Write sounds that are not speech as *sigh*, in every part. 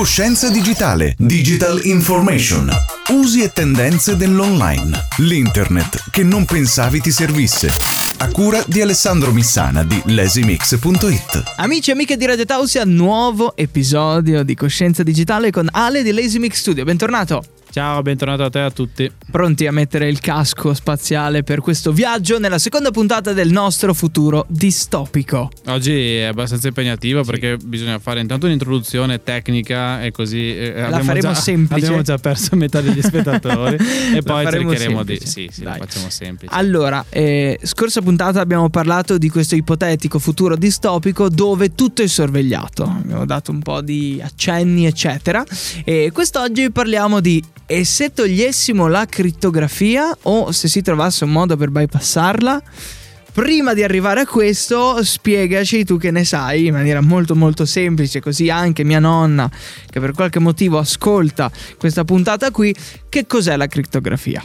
Coscienza digitale, digital information, usi e tendenze dell'online, l'internet che non pensavi ti servisse. A cura di Alessandro Missana di lasimix.it. Amici e amiche di Radio Tausia, nuovo episodio di Coscienza digitale con Ale di Lazy Mix Studio. Bentornato. Ciao, bentornato a te e a tutti. Pronti a mettere il casco spaziale per questo viaggio nella seconda puntata del nostro futuro distopico. Oggi è abbastanza impegnativo sì. perché bisogna fare intanto un'introduzione tecnica e così eh, la faremo già, semplice. Abbiamo già perso metà degli spettatori *laughs* e poi cercheremo semplice. di Sì, sì, Dai. facciamo semplice. Allora, eh, scorsa puntata abbiamo parlato di questo ipotetico futuro distopico dove tutto è sorvegliato. Abbiamo dato un po' di accenni, eccetera. E quest'oggi parliamo di e se togliessimo la crittografia o se si trovasse un modo per bypassarla? Prima di arrivare a questo, spiegaci tu che ne sai in maniera molto molto semplice, così anche mia nonna, che per qualche motivo ascolta questa puntata qui, che cos'è la crittografia?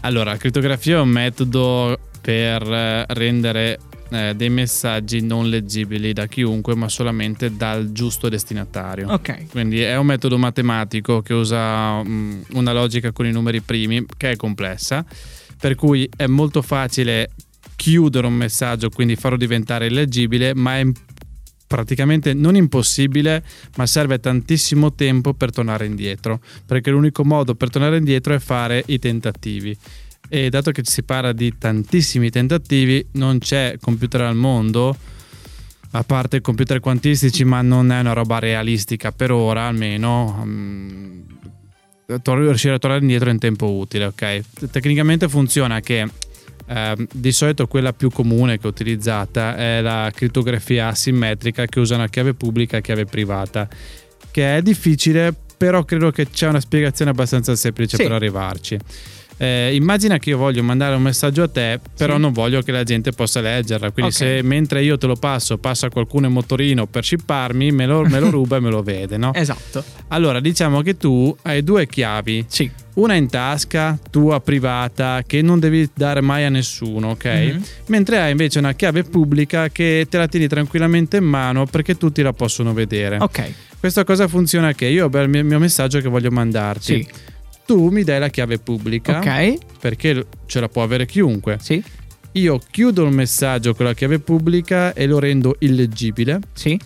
Allora, la crittografia è un metodo per eh, rendere eh, dei messaggi non leggibili da chiunque, ma solamente dal giusto destinatario. Ok. Quindi è un metodo matematico che usa um, una logica con i numeri primi che è complessa, per cui è molto facile chiudere un messaggio, quindi farlo diventare illeggibile, ma è praticamente non impossibile, ma serve tantissimo tempo per tornare indietro, perché l'unico modo per tornare indietro è fare i tentativi e dato che si parla di tantissimi tentativi, non c'è computer al mondo, a parte computer quantistici, ma non è una roba realistica per ora almeno. Um, riuscire a tornare indietro in tempo utile, ok? Tecnicamente funziona che eh, di solito quella più comune che ho utilizzata è la crittografia asimmetrica che usa una chiave pubblica e chiave privata, che è difficile, però credo che c'è una spiegazione abbastanza semplice sì. per arrivarci. Eh, immagina che io voglio mandare un messaggio a te, però sì. non voglio che la gente possa leggerla. Quindi, okay. se mentre io te lo passo, passa qualcuno in motorino per shipparmi, me lo, me lo *laughs* ruba e me lo vede, no? Esatto. Allora, diciamo che tu hai due chiavi. Sì. Una in tasca, tua privata, che non devi dare mai a nessuno, ok? Mm-hmm. Mentre hai invece una chiave pubblica che te la tieni tranquillamente in mano perché tutti la possono vedere. Ok. Questa cosa funziona che io ho il mio messaggio che voglio mandarti. Sì tu mi dai la chiave pubblica. Ok. Perché ce la può avere chiunque. Sì. Io chiudo il messaggio con la chiave pubblica e lo rendo illeggibile. Sì.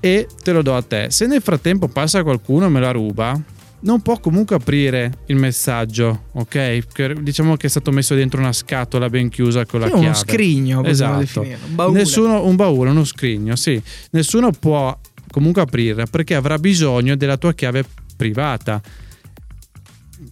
E te lo do a te. Se nel frattempo passa qualcuno e me la ruba, non può comunque aprire il messaggio, ok? Diciamo che è stato messo dentro una scatola ben chiusa con la sì, chiave. Uno scrigno, esatto. Un baule. Nessuno, un baule, uno scrigno, sì. Nessuno può comunque aprirla perché avrà bisogno della tua chiave privata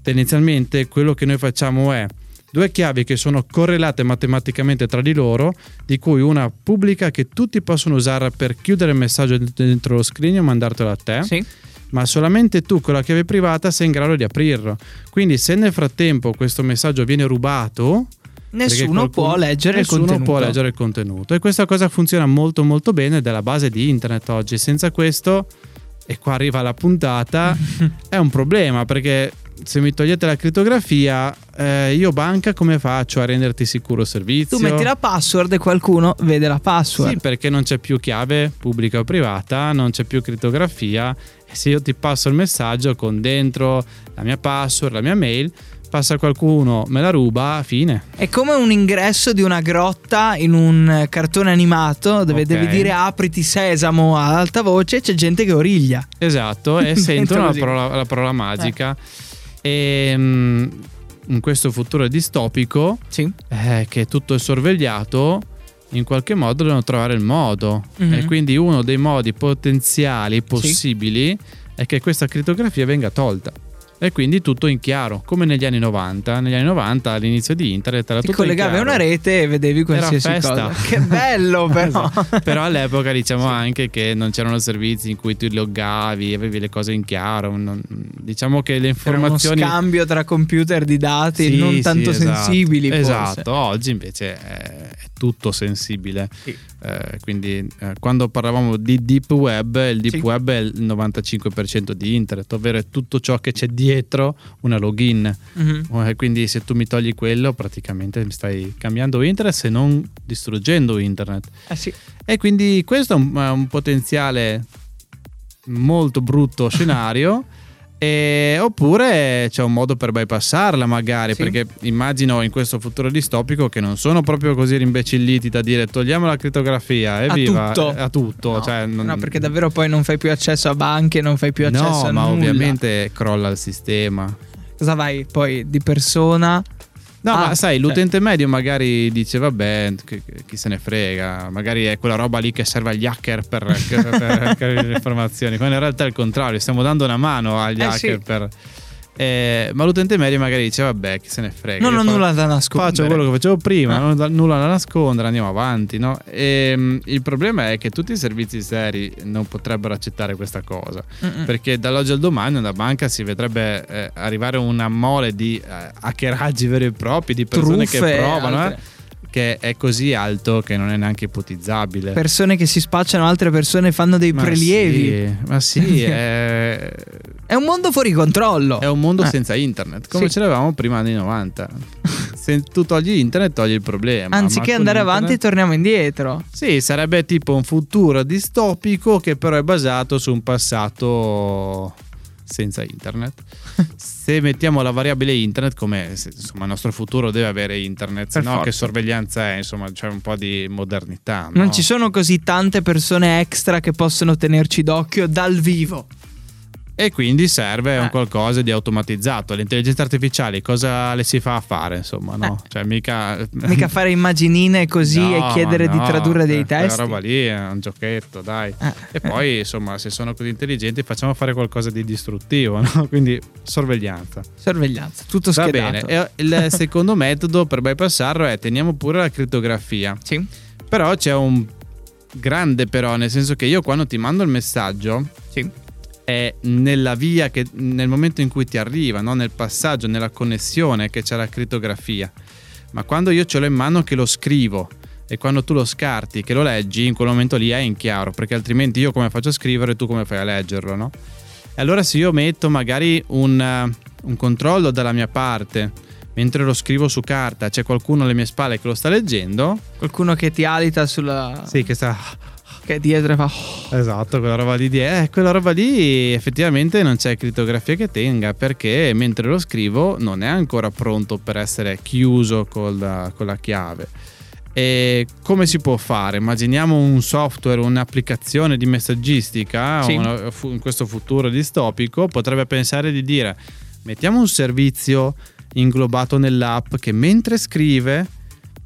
tendenzialmente quello che noi facciamo è due chiavi che sono correlate matematicamente tra di loro, di cui una pubblica che tutti possono usare per chiudere il messaggio dentro lo scrigno e mandartelo a te. Sì. Ma solamente tu con la chiave privata sei in grado di aprirlo. Quindi, se nel frattempo questo messaggio viene rubato, nessuno può leggere nessuno può leggere il contenuto. E questa cosa funziona molto, molto bene ed è la base di internet oggi. Senza questo, e qua arriva la puntata, *laughs* è un problema perché se mi togliete la crittografia, eh, io banca come faccio a renderti sicuro servizio? Tu metti la password e qualcuno vede la password. Sì, perché non c'è più chiave pubblica o privata, non c'è più crittografia. E se io ti passo il messaggio con dentro la mia password, la mia mail, passa qualcuno, me la ruba, fine. È come un ingresso di una grotta in un cartone animato dove okay. devi dire apriti sesamo ad alta voce e c'è gente che origlia. Esatto, e *laughs* sentono la parola, la parola magica. Eh. E um, in questo futuro distopico, sì. eh, che tutto è sorvegliato, in qualche modo devono trovare il modo. Mm-hmm. E quindi uno dei modi potenziali possibili sì. è che questa crittografia venga tolta e quindi tutto in chiaro, come negli anni 90. Negli anni 90 all'inizio di internet era Ti tutto collegavi a una rete e vedevi qualsiasi cosa. *laughs* Che bello però. *laughs* esatto. Però all'epoca diciamo sì. anche che non c'erano servizi in cui tu loggavi, avevi le cose in chiaro, non, diciamo che le informazioni Era uno scambio tra computer di dati sì, non tanto sì, esatto. sensibili Esatto, oggi invece è tutto sensibile. Sì. Eh, quindi eh, quando parlavamo di deep web, il deep web è il 95% di internet, ovvero è tutto ciò che c'è dietro una login. Mm-hmm. Quindi se tu mi togli quello, praticamente mi stai cambiando internet se non distruggendo internet. Eh sì. E quindi questo è un, un potenziale molto brutto scenario. *laughs* E, oppure c'è un modo per bypassarla, magari, Sì. perché immagino in questo futuro distopico che non sono proprio così rimbecilliti da dire togliamo la crittografia e A viva tutto. a tutto. No, cioè, non- no, perché davvero poi non fai più accesso a banche, non fai più accesso No, a ma nulla. ovviamente crolla il sistema. Cosa vai poi di persona? No, Ah, ma sai, cioè- l'utente medio magari dice vabbè, chi se ne frega, magari è quella roba lì che serve agli hacker per, *laughs* per capire le informazioni, quando in realtà è il contrario, stiamo dando una mano agli Eh, hacker sì. per... eh, ma l'utente medio magari dice vabbè, chi se ne frega. Non ho fa- nulla da nascondere. Faccio quello che facevo prima, Ah. non ho da- nulla da nascondere, andiamo avanti. No? Ehm, il problema è che tutti i servizi seri non potrebbero accettare questa cosa. Mm-mm. Perché dall'oggi al domani una banca si vedrebbe eh, arrivare una mole di eh, hackeraggi veri e propri, di persone Truffe, che provano, eh, che è così alto che non è neanche ipotizzabile. Persone che si spacciano, altre persone fanno dei Ma prelievi. sì, ma sì, *laughs* è, È un mondo fuori controllo. è un mondo Eh. senza internet, come Sì. ce l'avevamo prima anni 90. *laughs* Se tu togli internet, togli il problema. Anziché andare internet- avanti, torniamo indietro. Sì, sarebbe tipo un futuro distopico che però è basato su un passato senza internet. Se mettiamo la variabile internet, come insomma il nostro futuro deve avere internet, se no che sorveglianza è, insomma c'è un po' di modernità. Non no? ci sono così tante persone extra che possono tenerci d'occhio dal vivo. E quindi serve Eh. un qualcosa di automatizzato. Le intelligenze artificiali cosa le si fa a fare, insomma, no? Cioè mica... Mica fare immaginine così *laughs* No, e chiedere ma di no, tradurre dei eh, quella testi. roba lì è un giochetto, dai. Eh, E poi, insomma, se sono così intelligenti, facciamo fare qualcosa di distruttivo, *laughs* no? Quindi sorveglianza. sorveglianza, tutto Va schedato. bene. E il secondo *laughs* metodo per bypassarlo è teniamo pure la crittografia. Sì. Però c'è un grande però, nel senso che io quando ti mando il messaggio Sì. È nella via che nel momento in cui ti arriva, no? nel passaggio, nella connessione che c'è la crittografia. Ma quando io ce l'ho in mano che lo scrivo e quando tu lo scarti, che lo leggi, in quel momento lì è in chiaro, perché altrimenti io come faccio a scrivere e tu come fai a leggerlo, no? E allora se io metto magari un, eh, un controllo dalla mia parte, mentre lo scrivo su carta, c'è qualcuno alle mie spalle che lo sta leggendo, Qualcuno che ti alita sulla. sì, che sta Che dietro e fa. Esatto, quella roba lì, eh, quella roba lì effettivamente non c'è crittografia che tenga perché mentre lo scrivo non è ancora pronto per essere chiuso col- con la chiave. E come si può fare? Immaginiamo un software, un'applicazione di messaggistica Sì. una- in questo futuro distopico potrebbe pensare di dire mettiamo un servizio inglobato nell'app che mentre scrive,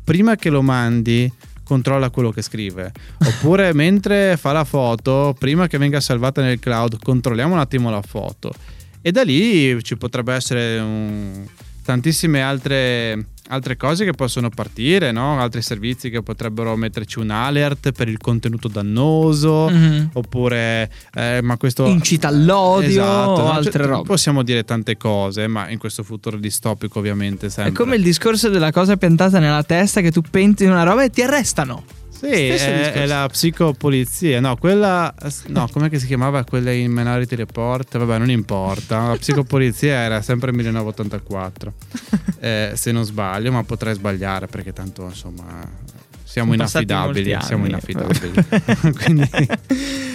prima che lo mandi, controlla quello che scrive. Oppure *laughs* mentre fa la foto, prima che venga salvata nel cloud, controlliamo un attimo la foto. E da lì ci potrebbe essere un- tantissime altre, altre cose che possono partire, no? altri servizi che potrebbero metterci un alert per il contenuto dannoso. Mhm. Oppure, eh, ma questo Incita all'odio Esatto, o no? altre Cioè, robe. Possiamo dire tante cose, ma in questo futuro distopico, ovviamente, sempre. È come il discorso della cosa piantata nella testa che tu penti una roba e ti arrestano. Sì, è, è la psicopolizia. No, quella. No, com'è che si chiamava quella in Minority Report? Vabbè, non importa. La psicopolizia era sempre 1984. *laughs* eh, se non sbaglio, ma potrei sbagliare perché tanto, insomma. Siamo inaffidabili, siamo inaffidabili. *laughs* *laughs* quindi,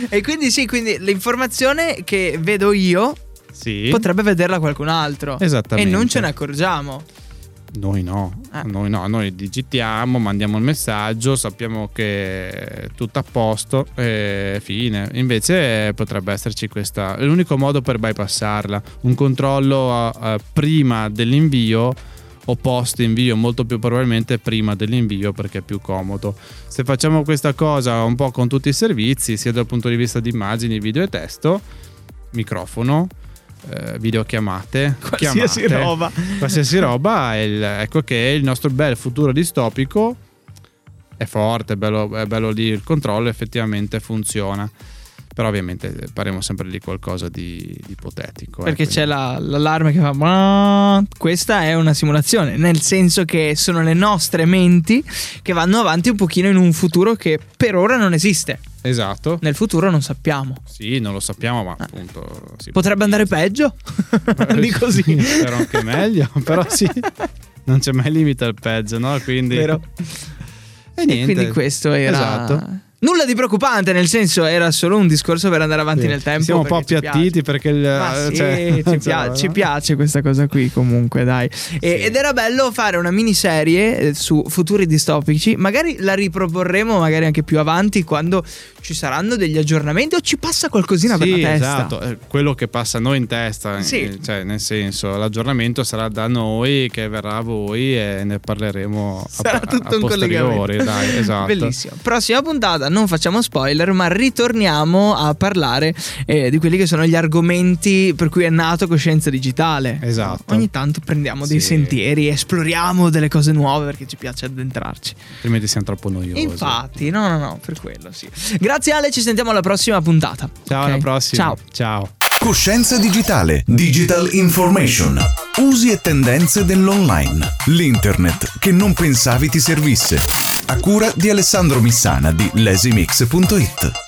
E quindi sì, quindi l'informazione che vedo io sì, potrebbe vederla qualcun altro. esattamente. E non ce ne accorgiamo. Noi no, Eh. noi no, noi digitiamo, mandiamo il messaggio, sappiamo che è tutto a posto e fine. Invece potrebbe esserci questa, è l'unico modo per bypassarla, un controllo prima dell'invio o post invio, molto più probabilmente prima dell'invio perché è più comodo. Se facciamo questa cosa un po' con tutti i servizi, sia dal punto di vista di immagini, video e testo, microfono, eh, videochiamate, *laughs* Qualsiasi chiamate, roba. qualsiasi roba, il- ecco che il nostro bel futuro distopico è forte, è bello, è bello lì, il controllo effettivamente funziona. Però ovviamente parliamo sempre di qualcosa di, di ipotetico. eh, Perché quindi- c'è la- l'allarme che fa. Questa è una simulazione, nel senso che sono le nostre menti che vanno avanti un pochino in un futuro che per ora non esiste. Esatto. Nel futuro non sappiamo. Sì, non lo sappiamo, ma appunto... si può Potrebbe andare peggio? *laughs* *laughs* Di così. Sì, Spero anche meglio, *laughs* però sì. Non c'è mai limite al peggio, no? Quindi... Vero? E E niente. quindi questo era. Esatto. Nulla di preoccupante, nel senso era solo un discorso per andare avanti Sì. nel tempo. Siamo un po' appiattiti perché il, Ma sì, cioè, ci, *laughs* pia- no? ci piace questa cosa qui comunque, dai. E- Ed era bello fare una miniserie eh, su futuri distopici, magari la riproporremo magari anche più avanti quando ci saranno degli aggiornamenti o ci passa qualcosina per Sì, la testa. esatto, eh, quello che passa a noi in testa, Sì. eh, cioè nel senso l'aggiornamento sarà da noi che verrà a voi e ne parleremo a, Sarà a- tutto a un collegamento. dai, *laughs* esatto. Bellissimo. Prossima puntata, non facciamo spoiler, ma ritorniamo a parlare eh, di quelli che sono gli argomenti per cui è nato Coscienza Digitale. Esatto. Ogni tanto prendiamo dei Sì. sentieri, esploriamo delle cose nuove perché ci piace addentrarci. Altrimenti siamo troppo noiosi. Infatti, no, no, no, per quello sì. Grazie Ale, ci sentiamo alla prossima puntata. Ciao, Ok? alla prossima. Ciao. Ciao. Coscienza digitale, digital information, usi e tendenze dell'online, l'internet che non pensavi ti servisse. A cura di Alessandro Missana di lesimix.it.